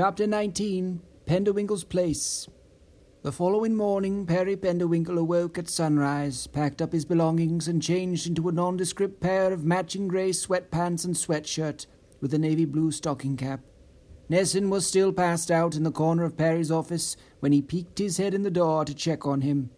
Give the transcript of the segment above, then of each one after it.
Chapter 19 Penderwinkle's Place. The following morning, Perry Penderwinkle awoke at sunrise, packed up his belongings, and changed into a nondescript pair of matching grey sweatpants and sweatshirt, with a navy blue stocking cap. Nissen was still passed out in the corner of Perry's office when he peeked his head in the door to check on him.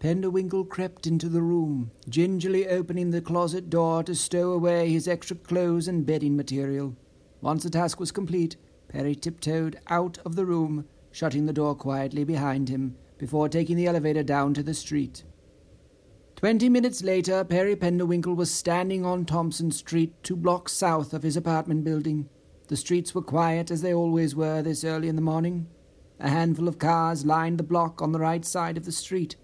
Penderwinkle crept into the room, gingerly opening the closet door to stow away his extra clothes and bedding material. Once the task was complete, Perry tiptoed out of the room, shutting the door quietly behind him, before taking the elevator down to the street. Twenty minutes later, Perry Penderwinkle was standing on Thompson Street, two blocks south of his apartment building. The streets were quiet, as they always were this early in the morning. A handful of cars lined the block on the right side of the street.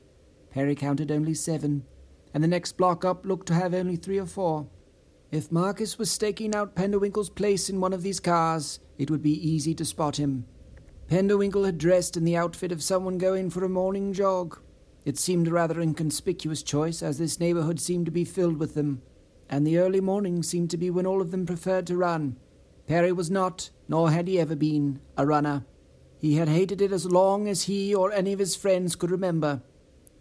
Perry counted only seven, and the next block up looked to have only three or four. If Marcus was staking out Penderwinkle's place in one of these cars, it would be easy to spot him. Penderwinkle had dressed in the outfit of someone going for a morning jog. It seemed a rather inconspicuous choice, as this neighborhood seemed to be filled with them, and the early morning seemed to be when all of them preferred to run. Perry was not, nor had he ever been, a runner. He had hated it as long as he or any of his friends could remember.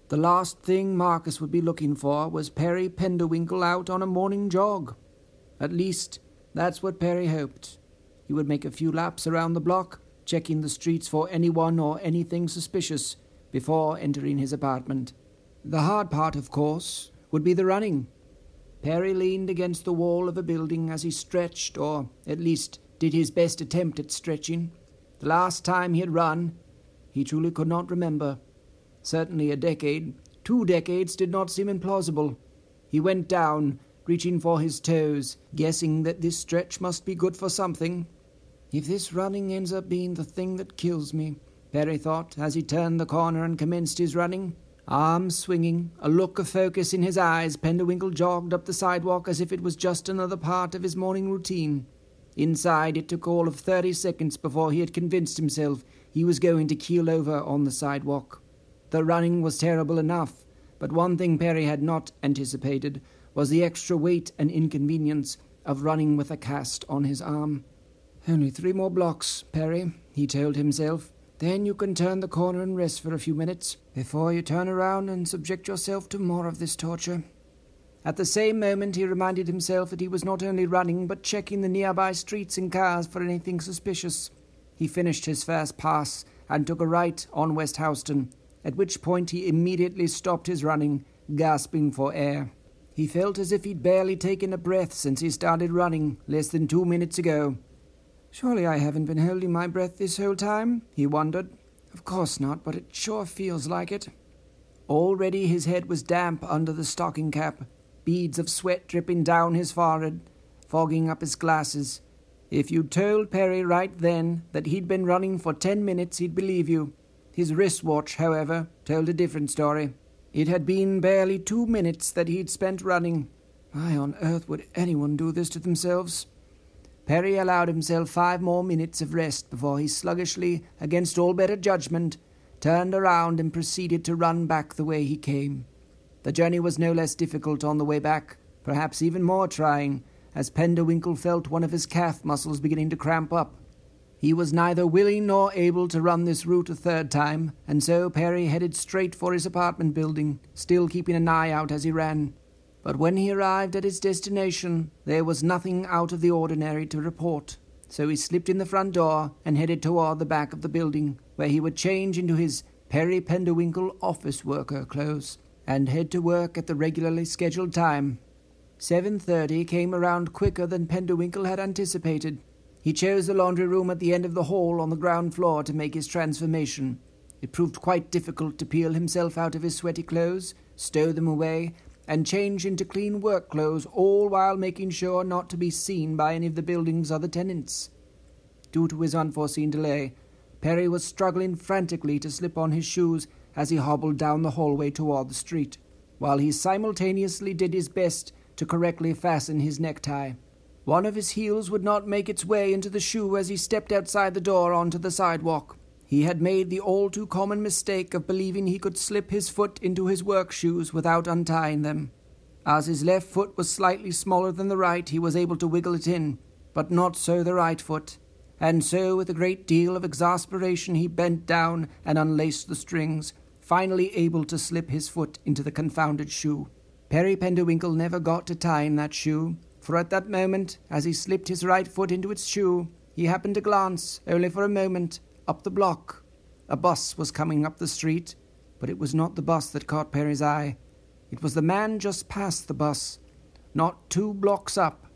The last thing Marcus would be looking for was Perry Penderwinkle out on a morning jog. At least, that's what Perry hoped. He would make a few laps around the block, checking the streets for anyone or anything suspicious before entering his apartment. The hard part, of course, would be the running. Perry leaned against the wall of a building as he stretched, or at least did his best attempt at stretching. The last time he had run, he truly could not remember. Certainly a decade, two decades, did not seem implausible. He went down, reaching for his toes, guessing that this stretch must be good for something. If this running ends up being the thing that kills me, Perry thought as he turned the corner and commenced his running. Arms swinging, a look of focus in his eyes, Penderwinkle jogged up the sidewalk as if it was just another part of his morning routine. Inside, it took all of thirty seconds before he had convinced himself he was going to keel over on the sidewalk. The running was terrible enough, but one thing Perry had not anticipated was the extra weight and inconvenience of running with a cast on his arm. Only three more blocks, Perry, he told himself. Then you can turn the corner and rest for a few minutes before you turn around and subject yourself to more of this torture. At the same moment, he reminded himself that he was not only running but checking the nearby streets and cars for anything suspicious. He finished his first pass and took a right on West Houston, at which point he immediately stopped his running, gasping for air. He felt as if he'd barely taken a breath since he started running less than two minutes ago. Surely I haven't been holding my breath this whole time, he wondered. Of course not, but it sure feels like it. Already his head was damp under the stocking cap, beads of sweat dripping down his forehead, fogging up his glasses. If you'd told Perry right then that he'd been running for ten minutes, he'd believe you. His wristwatch, however, told a different story. It had been barely two minutes that he'd spent running. Why on earth would anyone do this to themselves? Perry allowed himself five more minutes of rest before he sluggishly, against all better judgment, turned around and proceeded to run back the way he came. The journey was no less difficult on the way back, perhaps even more trying, as Penderwinkle felt one of his calf muscles beginning to cramp up. He was neither willing nor able to run this route a third time, and so Perry headed straight for his apartment building, still keeping an eye out as he ran. But when he arrived at his destination, there was nothing out of the ordinary to report. So he slipped in the front door and headed toward the back of the building, where he would change into his Perry Penderwinkle office worker clothes and head to work at the regularly scheduled time. 7:30 came around quicker than Penderwinkle had anticipated. He chose the laundry room at the end of the hall on the ground floor to make his transformation. It proved quite difficult to peel himself out of his sweaty clothes, stow them away, and change into clean work clothes, all while making sure not to be seen by any of the building's other tenants. Due to his unforeseen delay, Perry was struggling frantically to slip on his shoes as he hobbled down the hallway toward the street, while he simultaneously did his best to correctly fasten his necktie. One of his heels would not make its way into the shoe as he stepped outside the door onto the sidewalk. He had made the all too common mistake of believing he could slip his foot into his work shoes without untying them. As his left foot was slightly smaller than the right, he was able to wiggle it in, but not so the right foot. and so with a great deal of exasperation he bent down and unlaced the strings, finally able to slip his foot into the confounded shoe. Perry Penderwinkle never got to tying that shoe, for at that moment, as he slipped his right foot into its shoe, he happened to glance, only for a moment, up the block. A bus was coming up the street, but it was not the bus that caught Perry's eye. It was the man just past the bus, not two blocks up,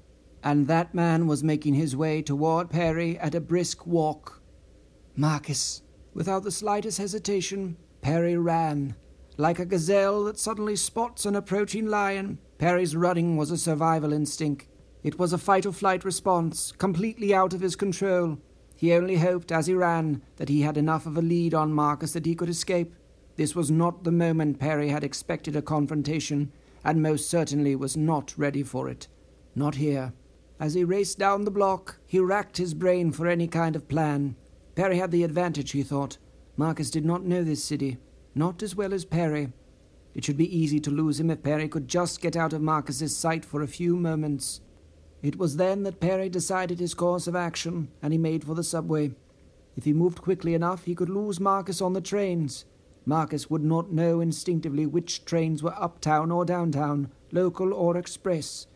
and that man was making his way toward Perry at a brisk walk. Marcus. Without the slightest hesitation, Perry ran. Like a gazelle that suddenly spots an approaching lion, Perry's running was a survival instinct. It was a fight or flight response, completely out of his control. He only hoped, as he ran, that he had enough of a lead on Marcus that he could escape. This was not the moment Perry had expected a confrontation, and most certainly was not ready for it. Not here. As he raced down the block, he racked his brain for any kind of plan. Perry had the advantage, he thought. Marcus did not know this city, not as well as Perry. It should be easy to lose him if Perry could just get out of Marcus's sight for a few moments. It was then that Perry decided his course of action, and he made for the subway. If he moved quickly enough, he could lose Marcus on the trains. Marcus would not know instinctively which trains were uptown or downtown, local or express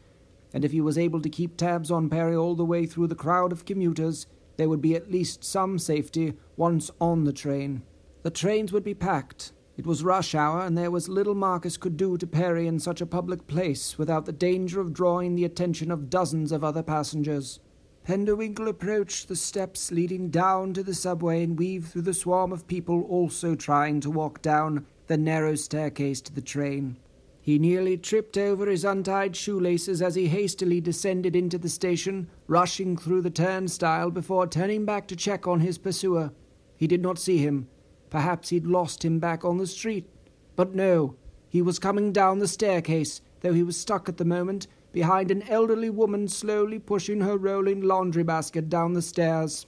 and if he was able to keep tabs on Perry all the way through the crowd of commuters, there would be at least some safety once on the train. The trains would be packed. It was rush hour, and there was little Marcus could do to parry in such a public place without the danger of drawing the attention of dozens of other passengers. Penderwinkle approached the steps leading down to the subway and weaved through the swarm of people also trying to walk down the narrow staircase to the train. He nearly tripped over his untied shoelaces as he hastily descended into the station, rushing through the turnstile before turning back to check on his pursuer. He did not see him. Perhaps he'd lost him back on the street. But no, he was coming down the staircase, though he was stuck at the moment behind an elderly woman slowly pushing her rolling laundry basket down the stairs.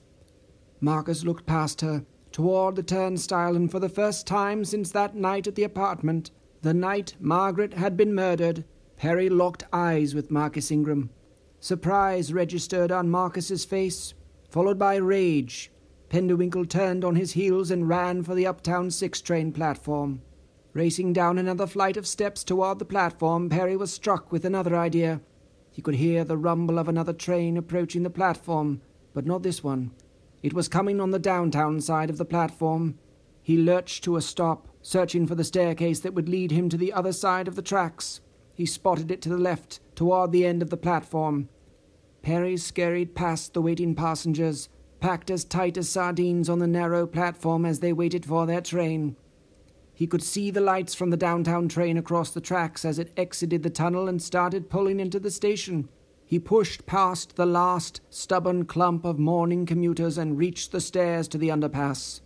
Marcus looked past her, toward the turnstile, and for the first time since that night at the apartment, the night Margaret had been murdered, Perry locked eyes with Marcus Ingram. Surprise registered on Marcus's face, followed by rage. Penderwinkle turned on his heels and ran for the Uptown 6 train platform. Racing down another flight of steps toward the platform, Perry was struck with another idea. He could hear the rumble of another train approaching the platform, but not this one. It was coming on the downtown side of the platform. He lurched to a stop, searching for the staircase that would lead him to the other side of the tracks. He spotted it to the left, toward the end of the platform. Perry scurried past the waiting passengers, packed as tight as sardines on the narrow platform as they waited for their train. He could see the lights from the downtown train across the tracks as it exited the tunnel and started pulling into the station. He pushed past the last stubborn clump of morning commuters and reached the stairs to the underpass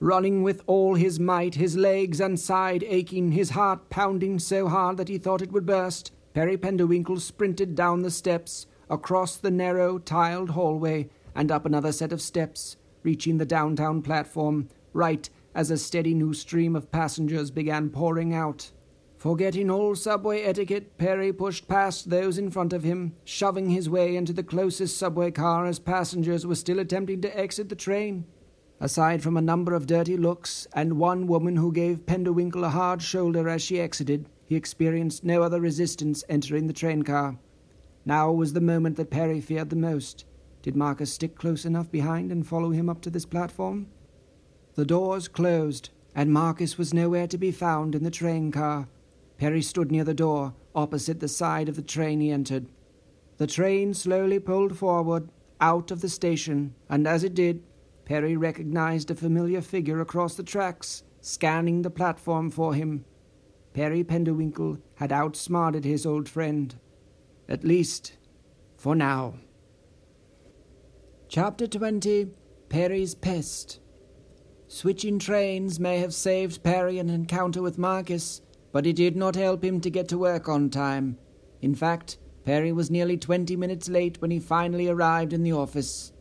running with all his might, his legs and side aching, his heart pounding so hard that he thought it would burst, Perry Penderwinkle sprinted down the steps, across the narrow, tiled hallway, and up another set of steps, reaching the downtown platform, right as a steady new stream of passengers began pouring out. Forgetting all subway etiquette, Perry pushed past those in front of him, shoving his way into the closest subway car as passengers were still attempting to exit the train. Aside from a number of dirty looks and one woman who gave Penderwinkle a hard shoulder as she exited, he experienced no other resistance entering the train car. Now was the moment that Perry feared the most. Did Marcus stick close enough behind and follow him up to this platform? The doors closed, and Marcus was nowhere to be found in the train car. Perry stood near the door, opposite the side of the train he entered. The train slowly pulled forward, out of the station, and as it did, Perry recognized a familiar figure across the tracks, scanning the platform for him. Perry Penderwinkle had outsmarted his old friend. At least, for now. Chapter 20 Perry's Pest Switching trains may have saved Perry an encounter with Marcus, but it did not help him to get to work on time. In fact, Perry was nearly twenty minutes late when he finally arrived in the office.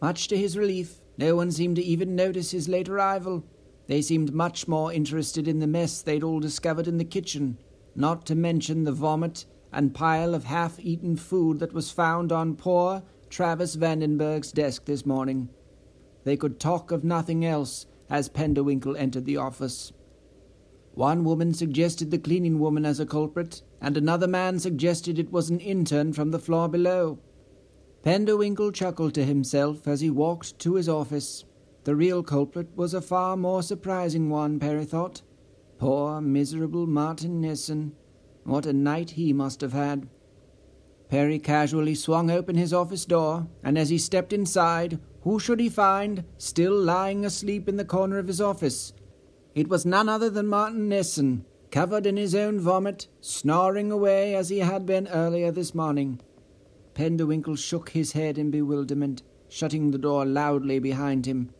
Much to his relief, no one seemed to even notice his late arrival. They seemed much more interested in the mess they'd all discovered in the kitchen, not to mention the vomit and pile of half eaten food that was found on poor, Travis Vandenberg's desk this morning. They could talk of nothing else as Penderwinkle entered the office. One woman suggested the cleaning woman as a culprit, and another man suggested it was an intern from the floor below. Penderwinkle chuckled to himself as he walked to his office. The real culprit was a far more surprising one, Perry thought. Poor, miserable Martin Nissen. What a night he must have had. Perry casually swung open his office door, and as he stepped inside, who should he find still lying asleep in the corner of his office? It was none other than Martin Nissen, covered in his own vomit, snoring away as he had been earlier this morning. Penderwinkle shook his head in bewilderment, shutting the door loudly behind him.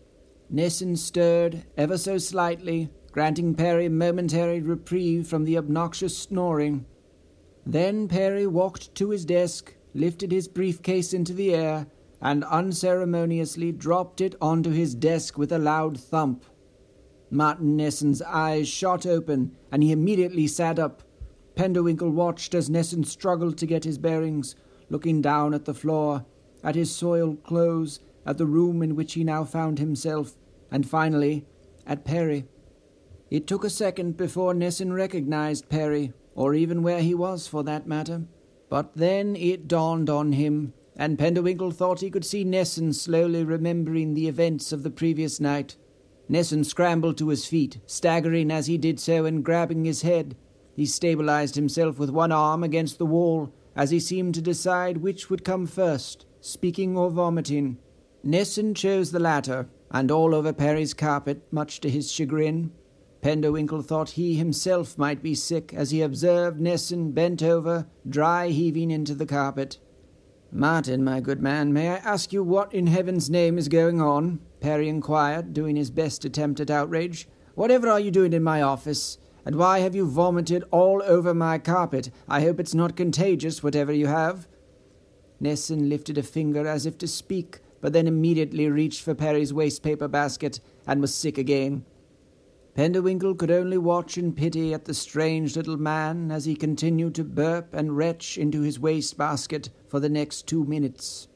Nissen stirred ever so slightly, granting Perry momentary reprieve from the obnoxious snoring. Then Perry walked to his desk, lifted his briefcase into the air, and unceremoniously dropped it onto his desk with a loud thump. Martin Nissen's eyes shot open, and he immediately sat up. Penderwinkle watched as Nissen struggled to get his bearings, looking down at the floor, at his soiled clothes, at the room in which he now found himself, and finally at Perry. It took a second before Nissen recognized Perry, or even where he was for that matter. But then it dawned on him, and Penderwinkle thought he could see Nissen slowly remembering the events of the previous night. Nissen scrambled to his feet, staggering as he did so and grabbing his head. He stabilized himself with one arm against the wall as he seemed to decide which would come first, speaking or vomiting. Nissen chose the latter, and all over Perry's carpet, much to his chagrin. Penderwinkle thought he himself might be sick as he observed Nissen bent over, dry heaving into the carpet. Martin, my good man, may I ask you what in heaven's name is going on? Perry inquired, doing his best attempt at outrage. Whatever are you doing in my office? And why have you vomited all over my carpet? I hope it's not contagious, whatever you have. Nissen lifted a finger as if to speak, but then immediately reached for Perry's waste paper basket and was sick again. Penderwinkle could only watch in pity at the strange little man as he continued to burp and retch into his waste basket for the next two minutes.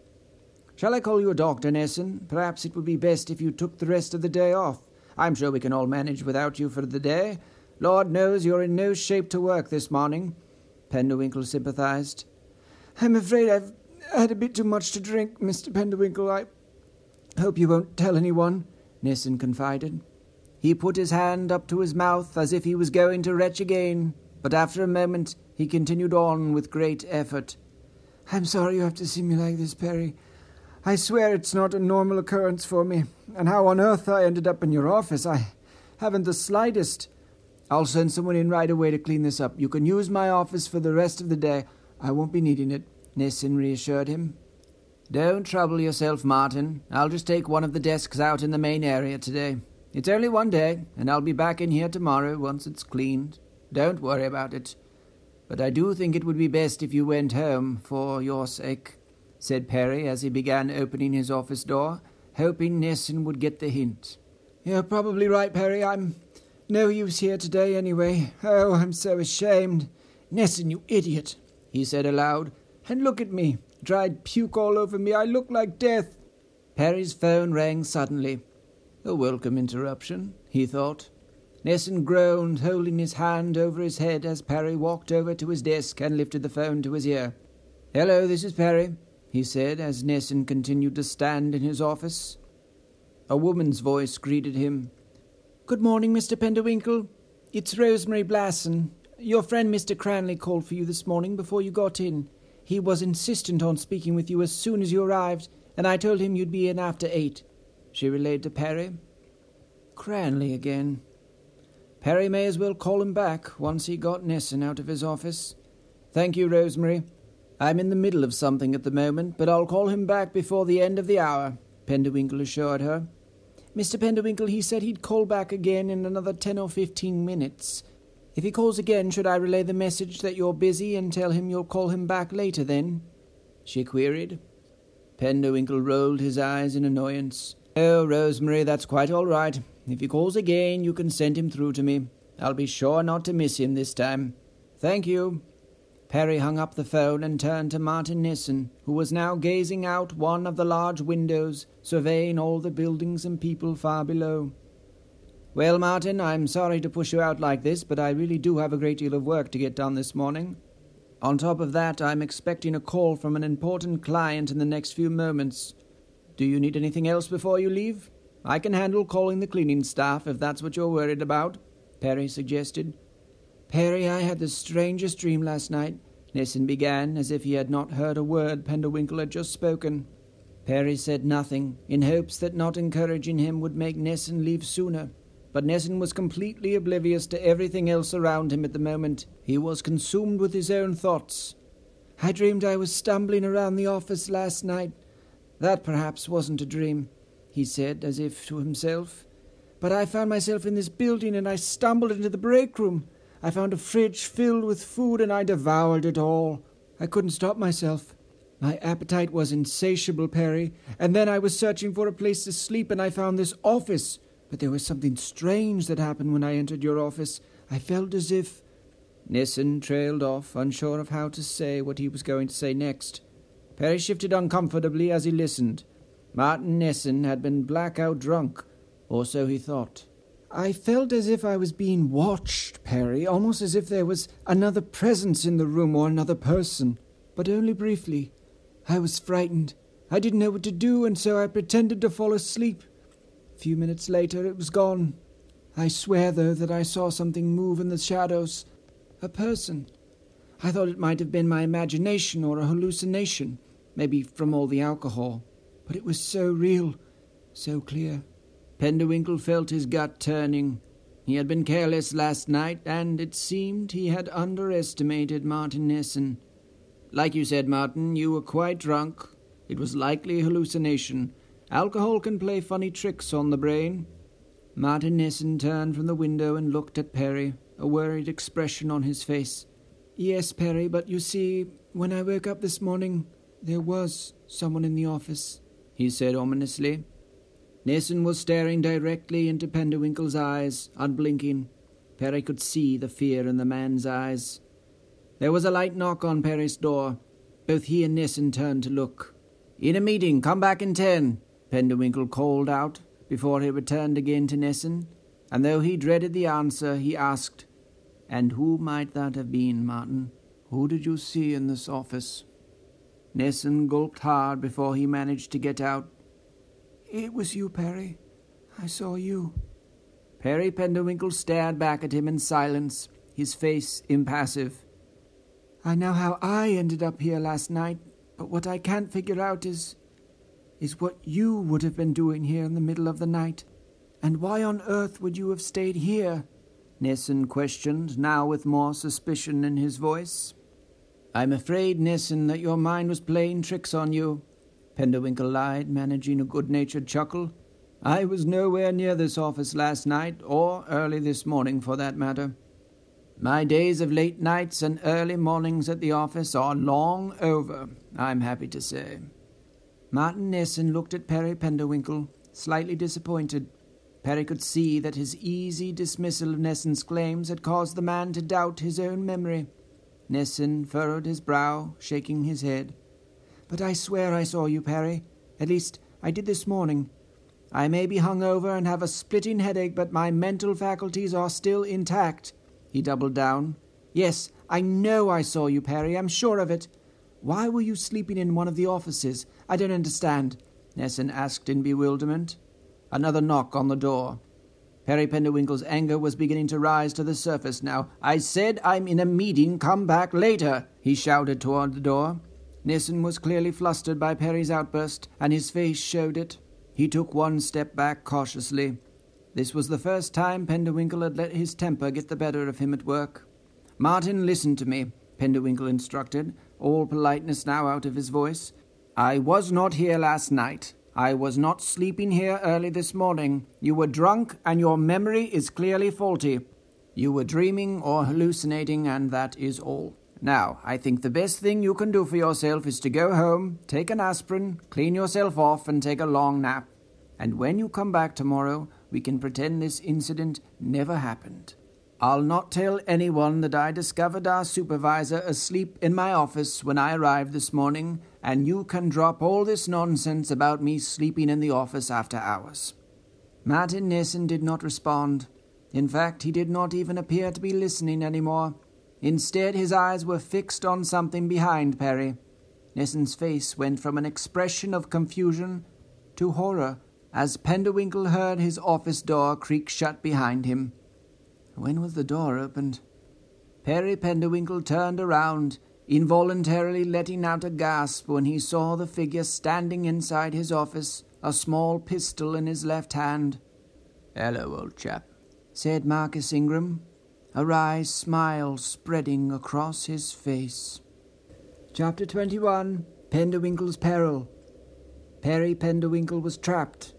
Shall I call you a doctor, Nissen? Perhaps it would be best if you took the rest of the day off. I'm sure we can all manage without you for the day. Lord knows you're in no shape to work this morning. Penderwinkle sympathized. I'm afraid I've had a bit too much to drink, Mr. Penderwinkle. I hope you won't tell anyone, Nissen confided. He put his hand up to his mouth as if he was going to retch again, but after a moment he continued on with great effort. I'm sorry you have to see me like this, Perry. I swear it's not a normal occurrence for me, and how on earth I ended up in your office, I haven't the slightest. I'll send someone in right away to clean this up. You can use my office for the rest of the day. I won't be needing it, Nissen reassured him. Don't trouble yourself, Martin. I'll just take one of the desks out in the main area today. It's only one day, and I'll be back in here tomorrow once it's cleaned. Don't worry about it. But I do think it would be best if you went home, for your sake said Perry as he began opening his office door, hoping Nissen would get the hint. You're probably right, Perry. I'm no use here today anyway. Oh, I'm so ashamed. Nissen, you idiot, he said aloud. And look at me. Dried puke all over me. I look like death. Perry's phone rang suddenly. A welcome interruption, he thought. Nissen groaned, holding his hand over his head as Perry walked over to his desk and lifted the phone to his ear. Hello, this is Perry he said as Nissen continued to stand in his office. A woman's voice greeted him. Good morning, Mr. Penderwinkle. It's Rosemary Blasson. Your friend Mr. Cranley called for you this morning before you got in. He was insistent on speaking with you as soon as you arrived, and I told him you'd be in after eight. She relayed to Perry. Cranley again. Perry may as well call him back once he got Nissen out of his office. Thank you, Rosemary. I'm in the middle of something at the moment, but I'll call him back before the end of the hour, Penderwinkle assured her. Mr. Penderwinkle, he said he'd call back again in another ten or fifteen minutes. If he calls again, should I relay the message that you're busy and tell him you'll call him back later then? she queried. Penderwinkle rolled his eyes in annoyance. Oh, Rosemary, that's quite all right. If he calls again, you can send him through to me. I'll be sure not to miss him this time. Thank you. Perry hung up the phone and turned to Martin Nissen, who was now gazing out one of the large windows, surveying all the buildings and people far below. Well, Martin, I'm sorry to push you out like this, but I really do have a great deal of work to get done this morning. On top of that, I'm expecting a call from an important client in the next few moments. Do you need anything else before you leave? I can handle calling the cleaning staff if that's what you're worried about, Perry suggested. Perry, I had the strangest dream last night, Nissen began, as if he had not heard a word Penderwinkle had just spoken. Perry said nothing, in hopes that not encouraging him would make Nissen leave sooner. But Nissen was completely oblivious to everything else around him at the moment. He was consumed with his own thoughts. I dreamed I was stumbling around the office last night. That perhaps wasn't a dream, he said, as if to himself. But I found myself in this building and I stumbled into the break room. I found a fridge filled with food and I devoured it all. I couldn't stop myself. My appetite was insatiable, Perry, and then I was searching for a place to sleep and I found this office. But there was something strange that happened when I entered your office. I felt as if. Nissen trailed off, unsure of how to say what he was going to say next. Perry shifted uncomfortably as he listened. Martin Nissen had been blackout drunk, or so he thought. I felt as if I was being watched, Perry, almost as if there was another presence in the room or another person, but only briefly. I was frightened. I didn't know what to do, and so I pretended to fall asleep. A few minutes later, it was gone. I swear, though, that I saw something move in the shadows. A person. I thought it might have been my imagination or a hallucination, maybe from all the alcohol. But it was so real, so clear. Penderwinkle felt his gut turning. He had been careless last night, and it seemed he had underestimated Martin Nissen. Like you said, Martin, you were quite drunk. It was likely a hallucination. Alcohol can play funny tricks on the brain. Martin Nissen turned from the window and looked at Perry, a worried expression on his face. Yes, Perry, but you see, when I woke up this morning, there was someone in the office, he said ominously. Nissen was staring directly into Penderwinkle's eyes, unblinking. Perry could see the fear in the man's eyes. There was a light knock on Perry's door. Both he and Nissen turned to look. In a meeting, come back in ten, Penderwinkle called out before he returned again to Nissen, and though he dreaded the answer, he asked, And who might that have been, Martin? Who did you see in this office? Nissen gulped hard before he managed to get out. It was you, Perry. I saw you. Perry Penderwinkle stared back at him in silence, his face impassive. I know how I ended up here last night, but what I can't figure out is. is what you would have been doing here in the middle of the night. And why on earth would you have stayed here? Nissen questioned, now with more suspicion in his voice. I'm afraid, Nissen, that your mind was playing tricks on you, Penderwinkle lied, managing a good natured chuckle. I was nowhere near this office last night, or early this morning for that matter. My days of late nights and early mornings at the office are long over, I'm happy to say. Martin Nissen looked at Perry Penderwinkle, slightly disappointed. Perry could see that his easy dismissal of Nissen's claims had caused the man to doubt his own memory. Nissen furrowed his brow, shaking his head. But I swear I saw you, Perry. At least, I did this morning. I may be hung over and have a splitting headache, but my mental faculties are still intact. He doubled down. Yes, I know I saw you, Perry. I'm sure of it. Why were you sleeping in one of the offices? I don't understand. Nissen asked in bewilderment. Another knock on the door. Perry Penderwinkle's anger was beginning to rise to the surface now. I said I'm in a meeting. Come back later, he shouted toward the door. Nissen was clearly flustered by Perry's outburst, and his face showed it. He took one step back cautiously. This was the first time Penderwinkle had let his temper get the better of him at work. Martin, listen to me, Penderwinkle instructed, all politeness now out of his voice. I was not here last night. I was not sleeping here early this morning. You were drunk, and your memory is clearly faulty. You were dreaming or hallucinating, and that is all. Now, I think the best thing you can do for yourself is to go home, take an aspirin, clean yourself off, and take a long nap. And when you come back tomorrow, we can pretend this incident never happened. I'll not tell anyone that I discovered our supervisor asleep in my office when I arrived this morning, and you can drop all this nonsense about me sleeping in the office after hours. Martin Nissen did not respond. In fact, he did not even appear to be listening any more. Instead, his eyes were fixed on something behind Perry. Nissen's face went from an expression of confusion to horror as Penderwinkle heard his office door creak shut behind him. When was the door opened? Perry Penderwinkle turned around, involuntarily letting out a gasp when he saw the figure standing inside his office, a small pistol in his left hand. Hello, old chap, said Marcus Ingram, a wry smile spreading across his face. Chapter 21 Penderwinkle's Peril. Perry Penderwinkle was trapped.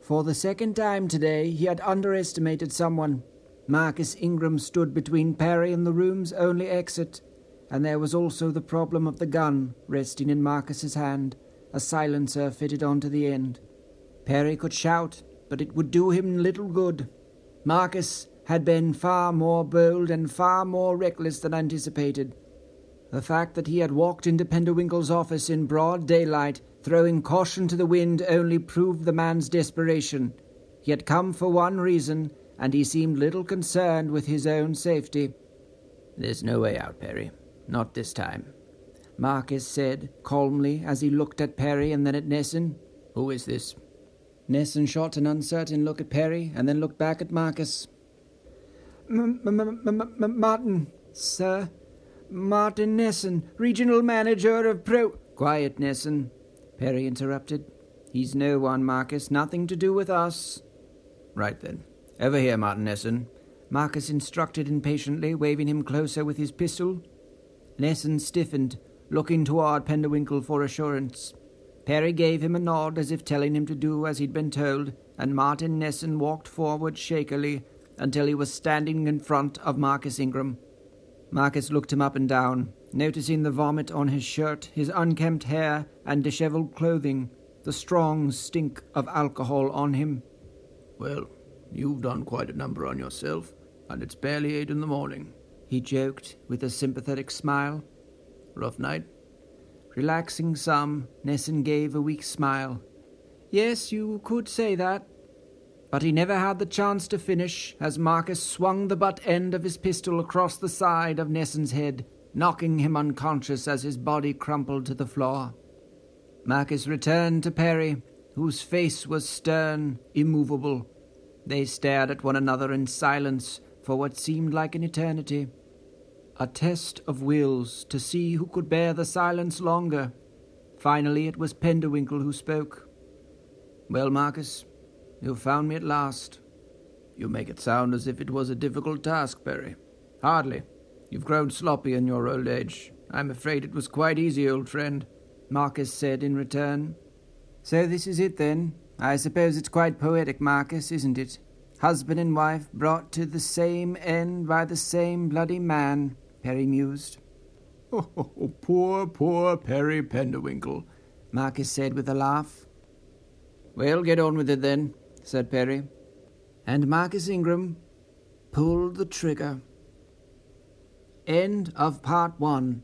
For the second time today, he had underestimated someone. Marcus Ingram stood between Perry and the room's only exit, and there was also the problem of the gun resting in Marcus's hand, a silencer fitted onto the end. Perry could shout, but it would do him little good. Marcus had been far more bold and far more reckless than anticipated. The fact that he had walked into Penderwinkle's office in broad daylight, throwing caution to the wind, only proved the man's desperation. He had come for one reason, and he seemed little concerned with his own safety. There's no way out, Perry. Not this time. Marcus said calmly as he looked at Perry and then at Nissen. Who is this? Nissen shot an uncertain look at Perry and then looked back at Marcus. Martin, sir. Martin Nissen, regional manager of Pro. Quiet, Nissen, Perry interrupted. He's no one, Marcus. Nothing to do with us. Right then. Over here, Martin Nissen. Marcus instructed impatiently, waving him closer with his pistol. Nissen stiffened, looking toward Penderwinkle for assurance. Perry gave him a nod as if telling him to do as he'd been told, and Martin Nissen walked forward shakily until he was standing in front of Marcus Ingram. Marcus looked him up and down, noticing the vomit on his shirt, his unkempt hair, and disheveled clothing, the strong stink of alcohol on him. Well, you've done quite a number on yourself, and it's barely eight in the morning, he joked with a sympathetic smile. Rough night? Relaxing some, Nissen gave a weak smile. Yes, you could say that. But he never had the chance to finish as Marcus swung the butt end of his pistol across the side of Nissen's head, knocking him unconscious as his body crumpled to the floor. Marcus returned to Perry, whose face was stern, immovable. They stared at one another in silence for what seemed like an eternity. A test of wills to see who could bear the silence longer. Finally, it was Penderwinkle who spoke. Well, Marcus, you found me at last. You make it sound as if it was a difficult task, Perry. Hardly. You've grown sloppy in your old age. I'm afraid it was quite easy, old friend, Marcus said in return. So this is it, then? I suppose it's quite poetic, Marcus, isn't it? Husband and wife brought to the same end by the same bloody man, Perry mused. Oh, poor, poor Perry Penderwinkle, Marcus said with a laugh. Well, get on with it then, said Perry. And Marcus Ingram pulled the trigger. End of part one.